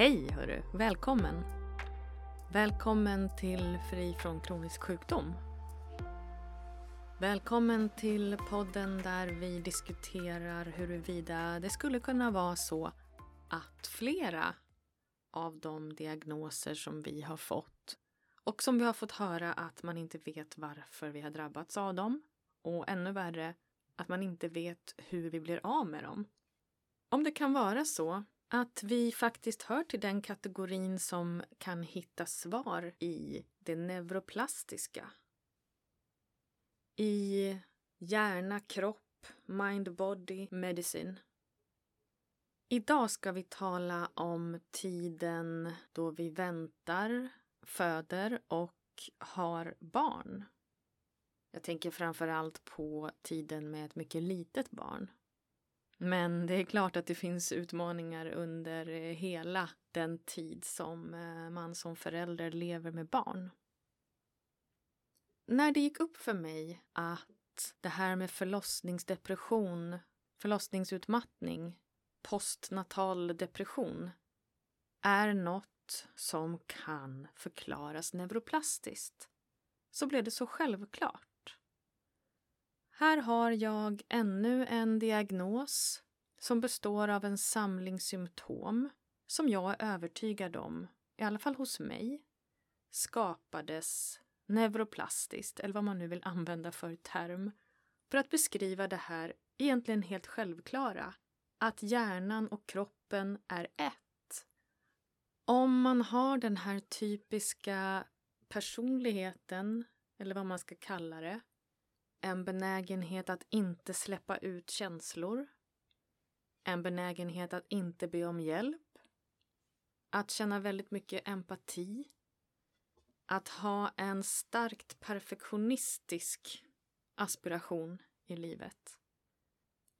Hej hörru! Välkommen! Välkommen till Fri från kronisk sjukdom. Välkommen till podden där vi diskuterar huruvida det skulle kunna vara så att flera av de diagnoser som vi har fått och som vi har fått höra att man inte vet varför vi har drabbats av dem och ännu värre att man inte vet hur vi blir av med dem. Om det kan vara så att vi faktiskt hör till den kategorin som kan hitta svar i det neuroplastiska. I hjärna, kropp, mind, body, medicine. Idag ska vi tala om tiden då vi väntar, föder och har barn. Jag tänker framför allt på tiden med ett mycket litet barn. Men det är klart att det finns utmaningar under eh, hela den tid som eh, man som förälder lever med barn. När det gick upp för mig att det här med förlossningsdepression, förlossningsutmattning, postnatal depression är något som kan förklaras neuroplastiskt så blev det så självklart. Här har jag ännu en diagnos som består av en samling symptom som jag är övertygad om, i alla fall hos mig, skapades neuroplastiskt, eller vad man nu vill använda för term, för att beskriva det här egentligen helt självklara, att hjärnan och kroppen är ett. Om man har den här typiska personligheten, eller vad man ska kalla det, en benägenhet att inte släppa ut känslor. En benägenhet att inte be om hjälp. Att känna väldigt mycket empati. Att ha en starkt perfektionistisk aspiration i livet.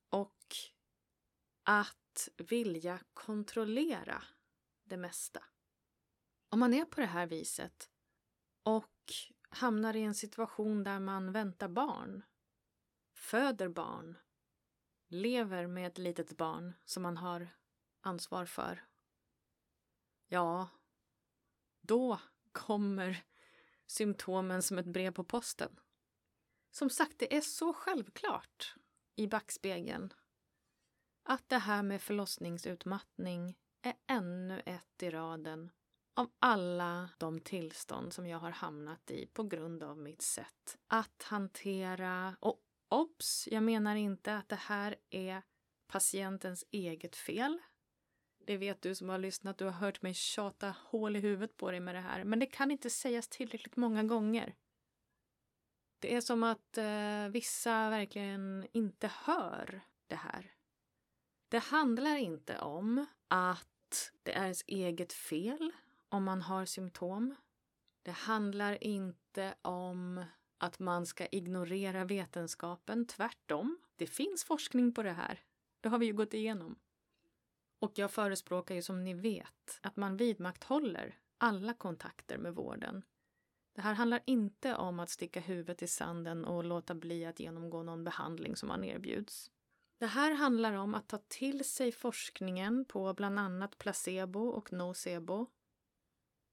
Och att vilja kontrollera det mesta. Om man är på det här viset och hamnar i en situation där man väntar barn, föder barn, lever med ett litet barn som man har ansvar för. Ja, då kommer symptomen som ett brev på posten. Som sagt, det är så självklart i backspegeln att det här med förlossningsutmattning är ännu ett i raden av alla de tillstånd som jag har hamnat i på grund av mitt sätt att hantera och obs, jag menar inte att det här är patientens eget fel. Det vet du som har lyssnat, du har hört mig tjata hål i huvudet på dig med det här, men det kan inte sägas tillräckligt många gånger. Det är som att eh, vissa verkligen inte hör det här. Det handlar inte om att det är ens eget fel om man har symptom. Det handlar inte om att man ska ignorera vetenskapen. Tvärtom, det finns forskning på det här. Det har vi ju gått igenom. Och jag förespråkar ju som ni vet att man vidmakthåller alla kontakter med vården. Det här handlar inte om att sticka huvudet i sanden och låta bli att genomgå någon behandling som man erbjuds. Det här handlar om att ta till sig forskningen på bland annat placebo och nocebo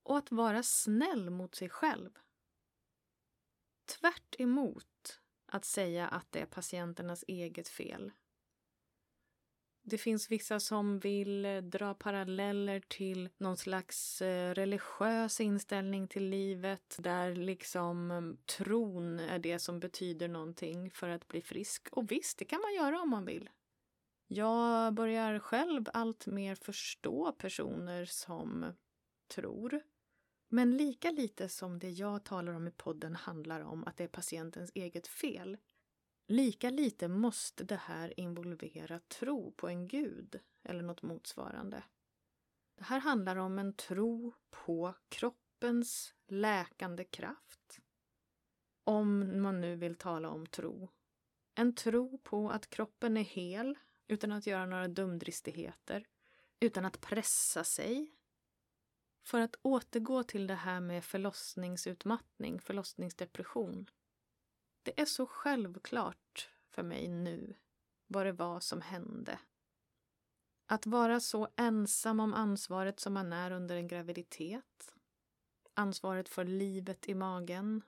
och att vara snäll mot sig själv. Tvärt emot att säga att det är patienternas eget fel. Det finns vissa som vill eh, dra paralleller till någon slags eh, religiös inställning till livet där liksom eh, tron är det som betyder någonting för att bli frisk. Och visst, det kan man göra om man vill. Jag börjar själv allt mer förstå personer som tror men lika lite som det jag talar om i podden handlar om att det är patientens eget fel, lika lite måste det här involvera tro på en gud eller något motsvarande. Det här handlar om en tro på kroppens läkande kraft. Om man nu vill tala om tro. En tro på att kroppen är hel utan att göra några dumdristigheter, utan att pressa sig, för att återgå till det här med förlossningsutmattning, förlossningsdepression. Det är så självklart för mig nu vad det var som hände. Att vara så ensam om ansvaret som man är under en graviditet. Ansvaret för livet i magen.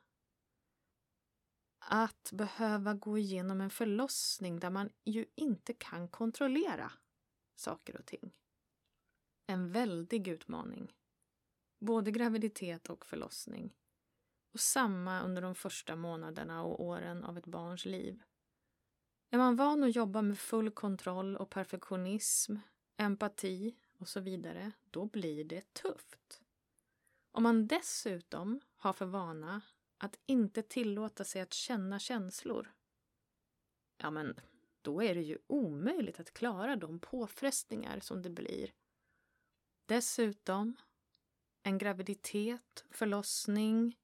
Att behöva gå igenom en förlossning där man ju inte kan kontrollera saker och ting. En väldig utmaning. Både graviditet och förlossning. Och samma under de första månaderna och åren av ett barns liv. Är man van att jobba med full kontroll och perfektionism, empati och så vidare, då blir det tufft. Om man dessutom har för vana att inte tillåta sig att känna känslor, ja men då är det ju omöjligt att klara de påfrestningar som det blir. Dessutom, en graviditet, förlossning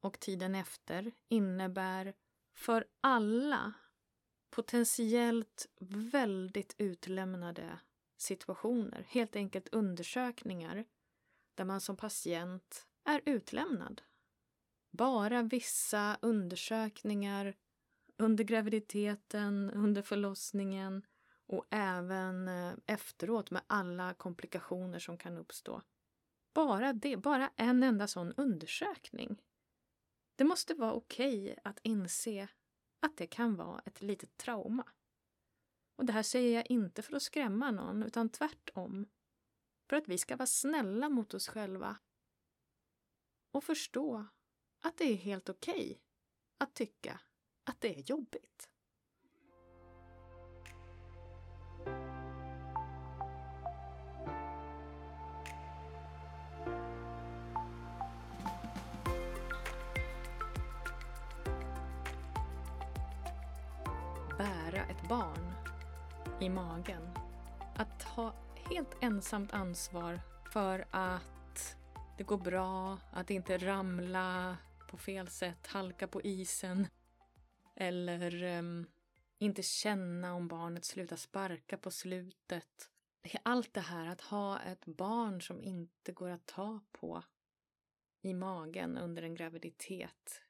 och tiden efter innebär för alla potentiellt väldigt utlämnade situationer, helt enkelt undersökningar där man som patient är utlämnad. Bara vissa undersökningar under graviditeten, under förlossningen och även eh, efteråt med alla komplikationer som kan uppstå. Bara det, bara en enda sån undersökning. Det måste vara okej okay att inse att det kan vara ett litet trauma. Och det här säger jag inte för att skrämma någon, utan tvärtom. För att vi ska vara snälla mot oss själva. Och förstå att det är helt okej okay att tycka att det är jobbigt. Barn i magen. Att ha helt ensamt ansvar för att det går bra, att inte ramla på fel sätt, halka på isen eller um, inte känna om barnet slutar sparka på slutet. Allt det här att ha ett barn som inte går att ta på i magen under en graviditet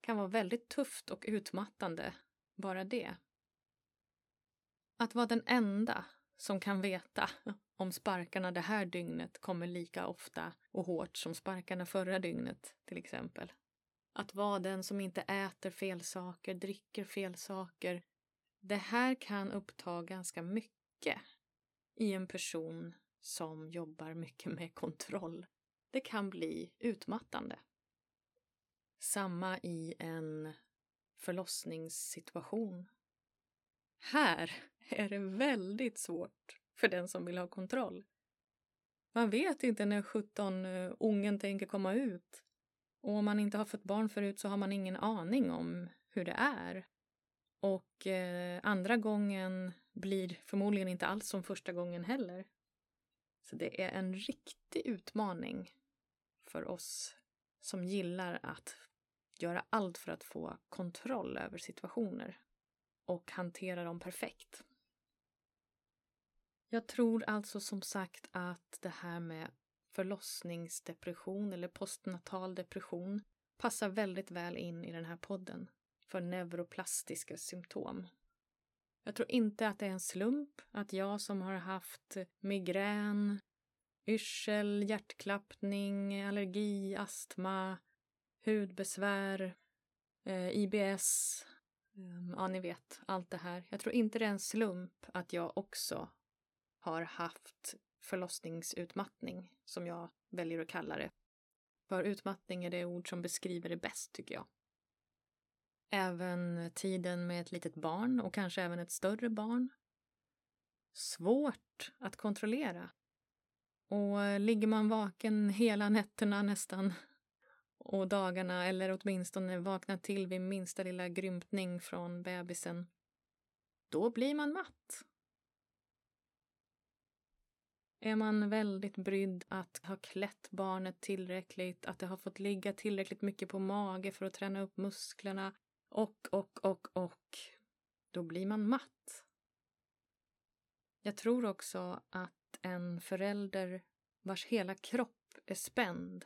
kan vara väldigt tufft och utmattande, bara det. Att vara den enda som kan veta om sparkarna det här dygnet kommer lika ofta och hårt som sparkarna förra dygnet, till exempel. Att vara den som inte äter fel saker, dricker fel saker. Det här kan uppta ganska mycket i en person som jobbar mycket med kontroll. Det kan bli utmattande. Samma i en förlossningssituation. Här är det väldigt svårt för den som vill ha kontroll. Man vet inte när 17 eh, ungen tänker komma ut. Och om man inte har fått barn förut så har man ingen aning om hur det är. Och eh, andra gången blir förmodligen inte alls som första gången heller. Så det är en riktig utmaning för oss som gillar att göra allt för att få kontroll över situationer och hantera dem perfekt. Jag tror alltså som sagt att det här med förlossningsdepression eller postnatal depression passar väldigt väl in i den här podden för neuroplastiska symptom. Jag tror inte att det är en slump att jag som har haft migrän, yrsel, hjärtklappning, allergi, astma, hudbesvär, eh, IBS, Ehm, ja ni vet allt det här. Jag tror inte det är en slump att jag också har haft förlossningsutmattning, som jag väljer att kalla det. För utmattning är det ord som beskriver det bäst, tycker jag. Även tiden med ett litet barn och kanske även ett större barn. Svårt att kontrollera. Och ligger man vaken hela nätterna nästan och dagarna eller åtminstone vakna till vid minsta lilla grymtning från bebisen, då blir man matt. Är man väldigt brydd att ha klätt barnet tillräckligt, att det har fått ligga tillräckligt mycket på mage för att träna upp musklerna och, och, och, och, då blir man matt. Jag tror också att en förälder vars hela kropp är spänd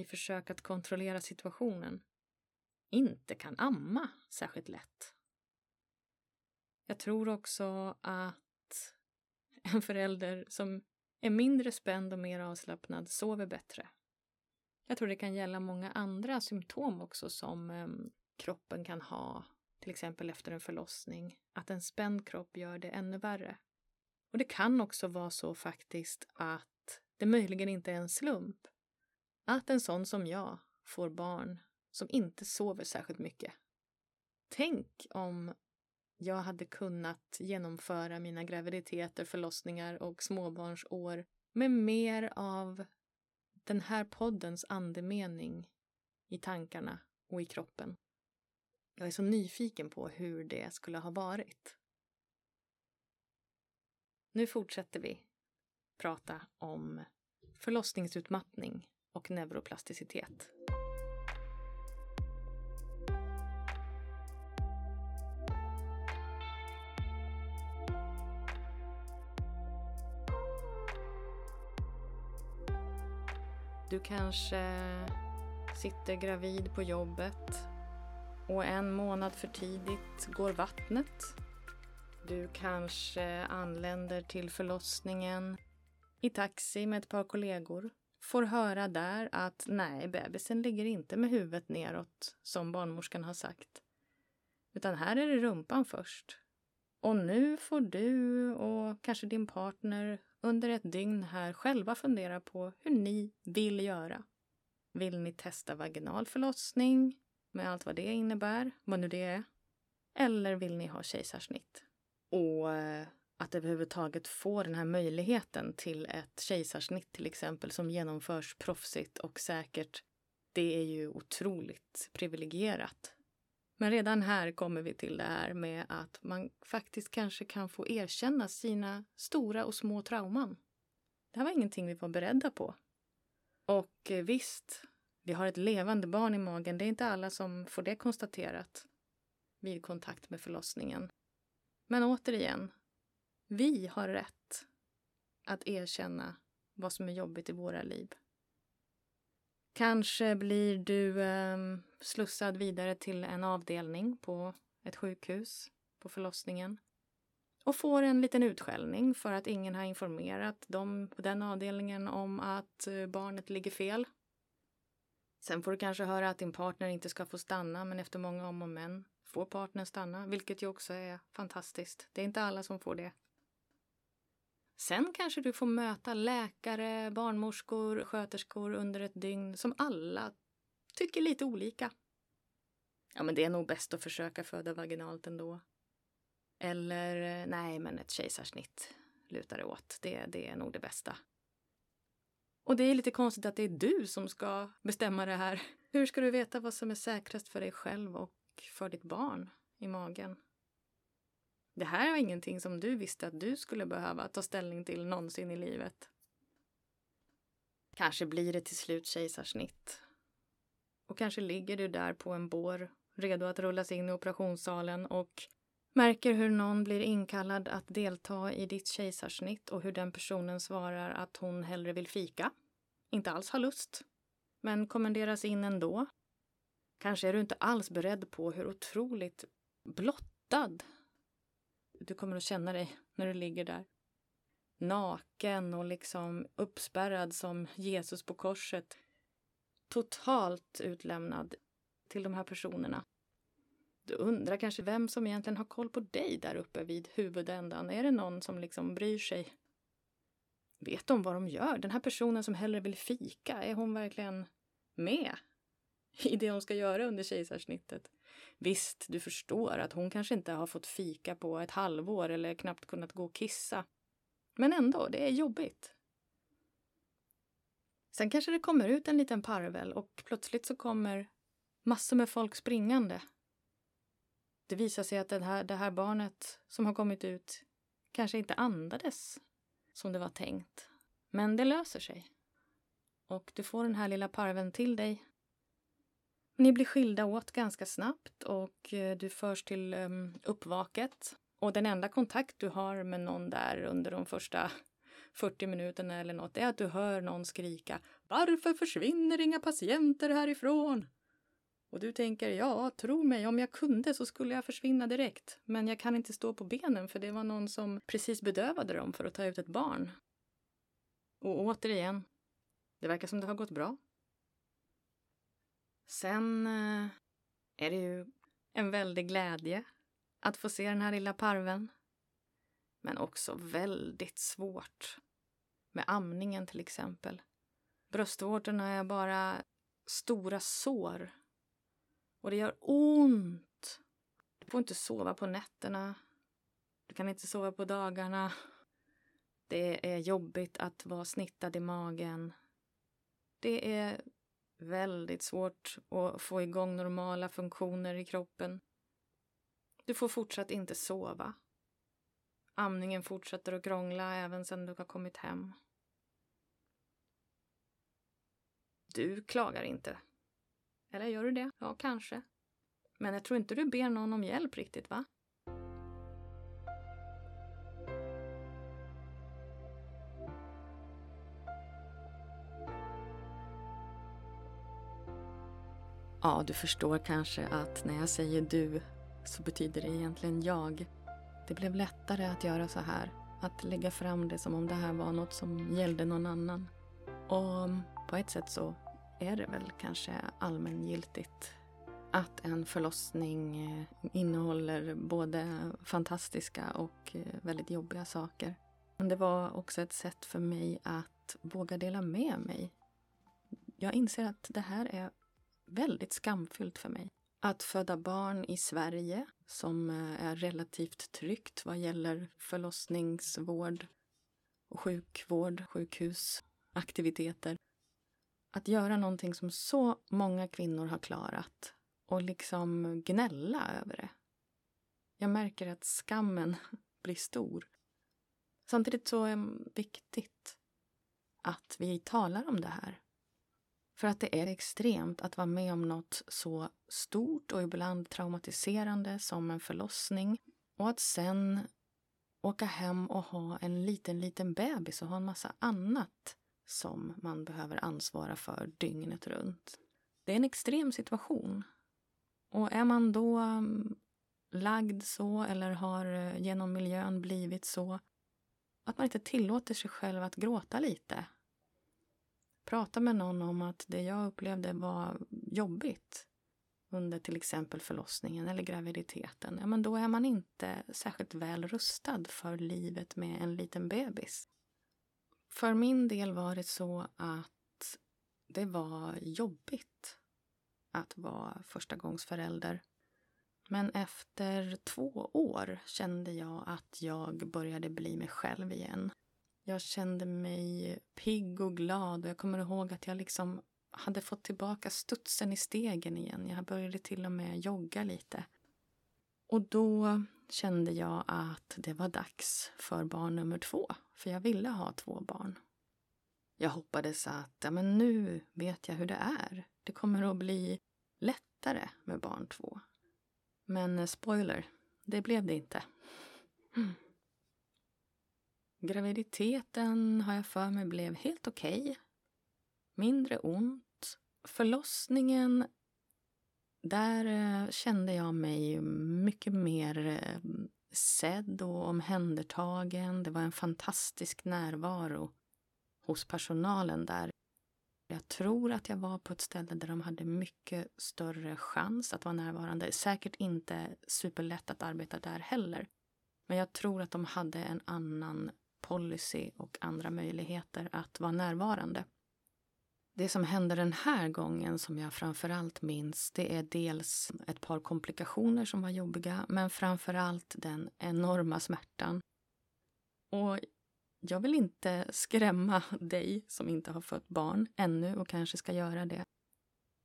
i försök att kontrollera situationen inte kan amma särskilt lätt. Jag tror också att En förälder som är mindre spänd och mer avslappnad sover bättre. Jag tror det kan gälla många andra symptom också som eh, kroppen kan ha, till exempel efter en förlossning. Att en spänd kropp gör det ännu värre. Och det kan också vara så faktiskt att det möjligen inte är en slump att en sån som jag får barn som inte sover särskilt mycket. Tänk om jag hade kunnat genomföra mina graviditeter, förlossningar och småbarnsår med mer av den här poddens andemening i tankarna och i kroppen. Jag är så nyfiken på hur det skulle ha varit. Nu fortsätter vi prata om förlossningsutmattning och neuroplasticitet. Du kanske sitter gravid på jobbet och en månad för tidigt går vattnet. Du kanske anländer till förlossningen i taxi med ett par kollegor. Får höra där att nej, bebisen ligger inte med huvudet neråt som barnmorskan har sagt. Utan här är det rumpan först. Och nu får du och kanske din partner under ett dygn här själva fundera på hur ni vill göra. Vill ni testa vaginal förlossning med allt vad det innebär, vad nu det är? Eller vill ni ha kejsarsnitt? Och eh, att överhuvudtaget få den här möjligheten till ett kejsarsnitt till exempel som genomförs proffsigt och säkert, det är ju otroligt privilegierat. Men redan här kommer vi till det här med att man faktiskt kanske kan få erkänna sina stora och små trauman. Det här var ingenting vi var beredda på. Och eh, visst, vi har ett levande barn i magen. Det är inte alla som får det konstaterat vid kontakt med förlossningen. Men återigen, vi har rätt att erkänna vad som är jobbigt i våra liv. Kanske blir du eh, slussad vidare till en avdelning på ett sjukhus på förlossningen och får en liten utskällning för att ingen har informerat dem på den avdelningen om att eh, barnet ligger fel. Sen får du kanske höra att din partner inte ska få stanna men efter många om och men får partnern stanna, vilket ju också är fantastiskt. Det är inte alla som får det. Sen kanske du får möta läkare, barnmorskor, sköterskor under ett dygn som alla tycker lite olika. Ja, men det är nog bäst att försöka föda vaginalt ändå. Eller nej, men ett kejsarsnitt lutar det åt. Det, det är nog det bästa. Och det är lite konstigt att det är du som ska bestämma det här. Hur ska du veta vad som är säkrast för dig själv och för ditt barn i magen? Det här var ingenting som du visste att du skulle behöva ta ställning till någonsin i livet. Kanske blir det till slut kejsarsnitt. Och kanske ligger du där på en bår, redo att rullas in i operationssalen och märker hur någon blir inkallad att delta i ditt kejsarsnitt och hur den personen svarar att hon hellre vill fika, inte alls har lust, men kommenderas in ändå. Kanske är du inte alls beredd på hur otroligt blottad du kommer att känna dig när du ligger där. Naken och liksom uppspärrad som Jesus på korset. Totalt utlämnad till de här personerna. Du undrar kanske vem som egentligen har koll på dig där uppe vid huvudändan. Är det någon som liksom bryr sig? Vet de vad de gör? Den här personen som hellre vill fika, är hon verkligen med i det hon ska göra under kejsarsnittet? Visst, du förstår att hon kanske inte har fått fika på ett halvår eller knappt kunnat gå och kissa. Men ändå, det är jobbigt. Sen kanske det kommer ut en liten parvel och plötsligt så kommer massor med folk springande. Det visar sig att det här, det här barnet som har kommit ut kanske inte andades som det var tänkt. Men det löser sig. Och du får den här lilla parveln till dig ni blir skilda åt ganska snabbt och eh, du förs till um, uppvaket. Och den enda kontakt du har med någon där under de första 40 minuterna eller något är att du hör någon skrika Varför försvinner inga patienter härifrån? Och du tänker, ja, tro mig, om jag kunde så skulle jag försvinna direkt. Men jag kan inte stå på benen för det var någon som precis bedövade dem för att ta ut ett barn. Och återigen, det verkar som det har gått bra. Sen eh, är det ju en väldig glädje att få se den här lilla parven. Men också väldigt svårt. Med amningen till exempel. Bröstvårtorna är bara stora sår. Och det gör ont. Du får inte sova på nätterna. Du kan inte sova på dagarna. Det är jobbigt att vara snittad i magen. Det är väldigt svårt att få igång normala funktioner i kroppen. Du får fortsatt inte sova. Amningen fortsätter att krångla även sedan du har kommit hem. Du klagar inte. Eller gör du det? Ja, kanske. Men jag tror inte du ber någon om hjälp riktigt, va? Ja, du förstår kanske att när jag säger du så betyder det egentligen jag. Det blev lättare att göra så här. Att lägga fram det som om det här var något som gällde någon annan. Och på ett sätt så är det väl kanske allmängiltigt att en förlossning eh, innehåller både fantastiska och eh, väldigt jobbiga saker. Men det var också ett sätt för mig att våga dela med mig. Jag inser att det här är väldigt skamfyllt för mig. Att föda barn i Sverige, som eh, är relativt tryggt vad gäller förlossningsvård sjukvård, sjukhus, aktiviteter. Att göra någonting som så många kvinnor har klarat och liksom gnälla över det. Jag märker att skammen blir stor. Samtidigt så är det viktigt att vi talar om det här. För att det är extremt att vara med om något så stort och ibland traumatiserande som en förlossning och att sen åka hem och ha en liten, liten bebis och ha en massa annat som man behöver ansvara för dygnet runt. Det är en extrem situation. Och är man då mm, lagd så eller har eh, genom miljön blivit så att man inte tillåter sig själv att gråta lite prata med någon om att det jag upplevde var jobbigt under till exempel förlossningen eller graviditeten, ja men då är man inte särskilt väl rustad för livet med en liten bebis. För min del var det så att det var jobbigt att vara förstagångsförälder. Men efter två år kände jag att jag började bli mig själv igen. Jag kände mig pigg och glad och jag kommer ihåg att jag liksom hade fått tillbaka studsen i stegen igen. Jag började till och med jogga lite. Och då kände jag att det var dags för barn nummer två, för jag ville ha två barn. Jag hoppades att ja, men nu vet jag hur det är. Det kommer att bli lättare med barn två. Men eh, spoiler, det blev det inte. Mm. Graviditeten har jag för mig blev helt okej. Okay. Mindre ont. Förlossningen, där eh, kände jag mig mycket mer eh, sedd och omhändertagen. Det var en fantastisk närvaro hos personalen där. Jag tror att jag var på ett ställe där de hade mycket större chans att vara närvarande. Säkert inte superlätt att arbeta där heller. Men jag tror att de hade en annan policy och andra möjligheter att vara närvarande. Det som hände den här gången som jag framförallt minns det är dels ett par komplikationer som var jobbiga men framförallt den enorma smärtan. Och jag vill inte skrämma dig som inte har fött barn ännu och kanske ska göra det.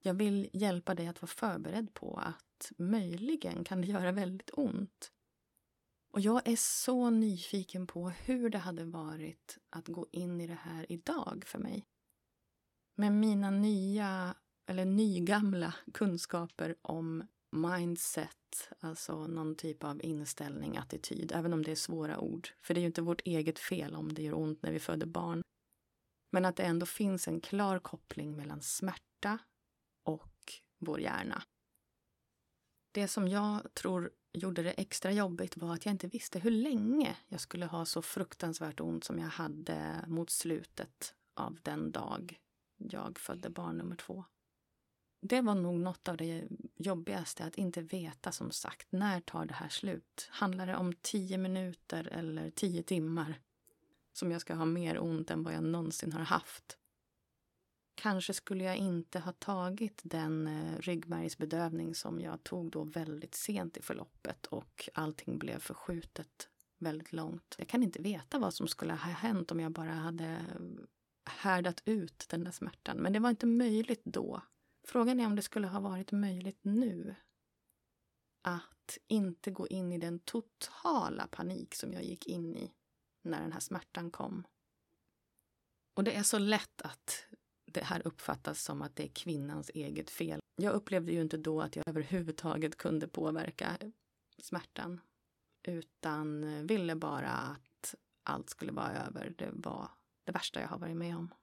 Jag vill hjälpa dig att vara förberedd på att möjligen kan det göra väldigt ont. Och jag är så nyfiken på hur det hade varit att gå in i det här idag för mig. Med mina nya, eller nygamla kunskaper om mindset, alltså någon typ av inställning, attityd, även om det är svåra ord. För det är ju inte vårt eget fel om det gör ont när vi föder barn. Men att det ändå finns en klar koppling mellan smärta och vår hjärna. Det som jag tror gjorde det extra jobbigt var att jag inte visste hur länge jag skulle ha så fruktansvärt ont som jag hade mot slutet av den dag jag födde barn nummer två. Det var nog något av det jobbigaste, att inte veta som sagt, när tar det här slut? Handlar det om tio minuter eller tio timmar som jag ska ha mer ont än vad jag någonsin har haft? Kanske skulle jag inte ha tagit den eh, ryggmärgsbedövning som jag tog då väldigt sent i förloppet och allting blev förskjutet väldigt långt. Jag kan inte veta vad som skulle ha hänt om jag bara hade eh, härdat ut den där smärtan. Men det var inte möjligt då. Frågan är om det skulle ha varit möjligt nu. Att inte gå in i den totala panik som jag gick in i när den här smärtan kom. Och det är så lätt att det här uppfattas som att det är kvinnans eget fel. Jag upplevde ju inte då att jag överhuvudtaget kunde påverka smärtan utan ville bara att allt skulle vara över. Det var det värsta jag har varit med om.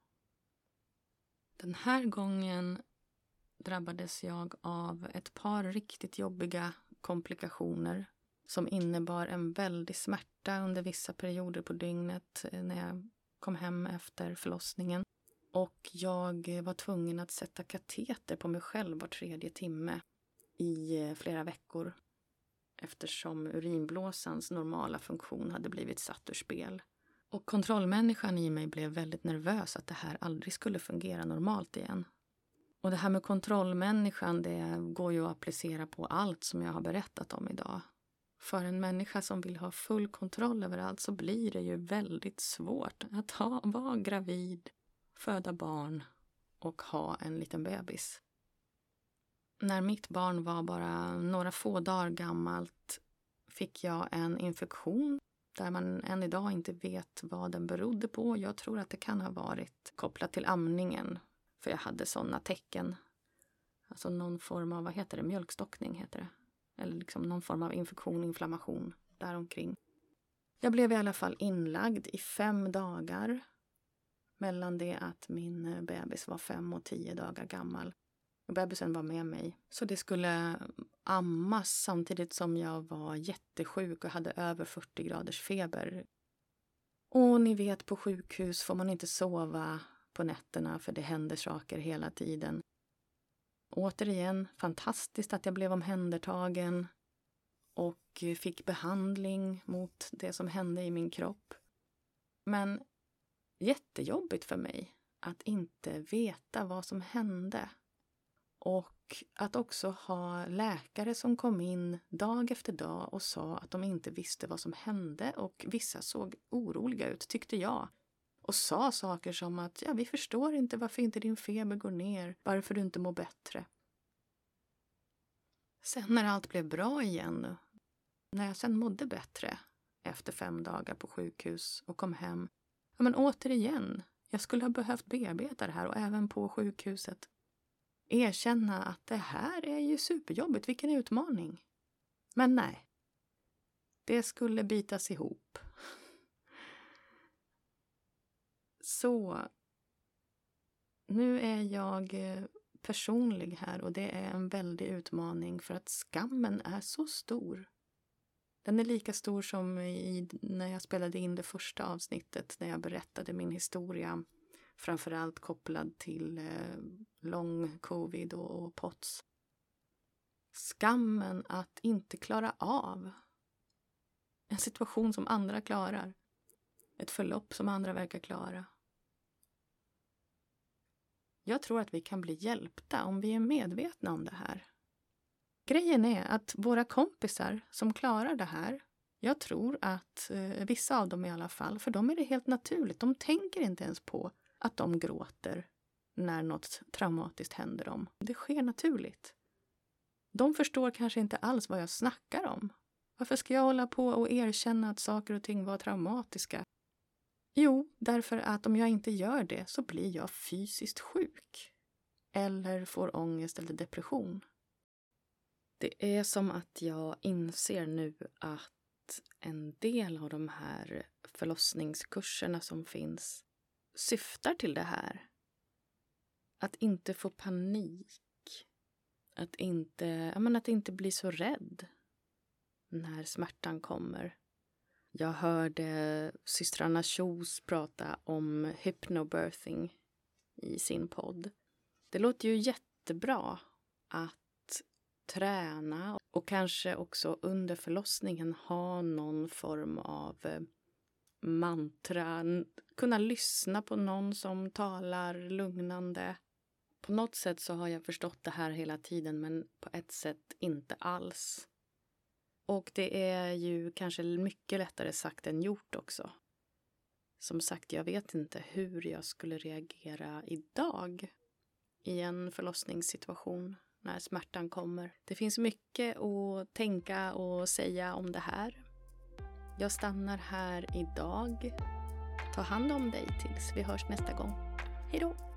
Den här gången drabbades jag av ett par riktigt jobbiga komplikationer som innebar en väldig smärta under vissa perioder på dygnet eh, när jag kom hem efter förlossningen. Och jag var tvungen att sätta kateter på mig själv var tredje timme i eh, flera veckor eftersom urinblåsans normala funktion hade blivit satt ur spel. Och kontrollmänniskan i mig blev väldigt nervös att det här aldrig skulle fungera normalt igen. Och det här med kontrollmänniskan, det går ju att applicera på allt som jag har berättat om idag. För en människa som vill ha full kontroll över allt så blir det ju väldigt svårt att ha, vara gravid, föda barn och ha en liten bebis. När mitt barn var bara några få dagar gammalt fick jag en infektion där man än idag inte vet vad den berodde på. Jag tror att det kan ha varit kopplat till amningen, för jag hade sådana tecken. Alltså någon form av, vad heter det, mjölkstockning heter det. Eller liksom någon form av infektion, inflammation däromkring. Jag blev i alla fall inlagd i fem dagar mellan det att min eh, bebis var fem och tio dagar gammal. Och bebisen var med mig. Så det skulle ammas samtidigt som jag var jättesjuk och hade över 40 graders feber. Och ni vet, på sjukhus får man inte sova på nätterna för det händer saker hela tiden. Återigen, fantastiskt att jag blev omhändertagen och fick behandling mot det som hände i min kropp. Men jättejobbigt för mig att inte veta vad som hände och att också ha läkare som kom in dag efter dag och sa att de inte visste vad som hände och vissa såg oroliga ut, tyckte jag. Och sa saker som att ja, vi förstår inte varför inte din feber går ner, varför du inte mår bättre. Sen när allt blev bra igen, när jag sen mådde bättre efter fem dagar på sjukhus och kom hem, men återigen, jag skulle ha behövt bearbeta det här och även på sjukhuset erkänna att det här är ju superjobbigt, vilken utmaning. Men nej. Det skulle bitas ihop. Så nu är jag eh, personlig här och det är en väldig utmaning för att skammen är så stor. Den är lika stor som i, när jag spelade in det första avsnittet när jag berättade min historia framförallt kopplad till eh, lång covid och, och POTS. Skammen att inte klara av en situation som andra klarar. Ett förlopp som andra verkar klara. Jag tror att vi kan bli hjälpta om vi är medvetna om det här. Grejen är att våra kompisar som klarar det här, jag tror att eh, vissa av dem i alla fall, för dem är det helt naturligt. De tänker inte ens på att de gråter när något traumatiskt händer dem. Det sker naturligt. De förstår kanske inte alls vad jag snackar om. Varför ska jag hålla på och erkänna att saker och ting var traumatiska? Jo, därför att om jag inte gör det så blir jag fysiskt sjuk. Eller får ångest eller depression. Det är som att jag inser nu att en del av de här förlossningskurserna som finns syftar till det här. Att inte få panik. Att inte, menar, att inte bli så rädd när smärtan kommer. Jag hörde systrarna Kjos prata om hypnobirthing i sin podd. Det låter ju jättebra att träna och kanske också under förlossningen ha någon form av eh, mantra, kunna lyssna på någon som talar lugnande. På något sätt så har jag förstått det här hela tiden men på ett sätt inte alls. Och det är ju kanske mycket lättare sagt än gjort också. Som sagt, jag vet inte hur jag skulle reagera idag i en förlossningssituation när smärtan kommer. Det finns mycket att tänka och säga om det här. Jag stannar här idag. Ta hand om dig tills vi hörs nästa gång. Hej då!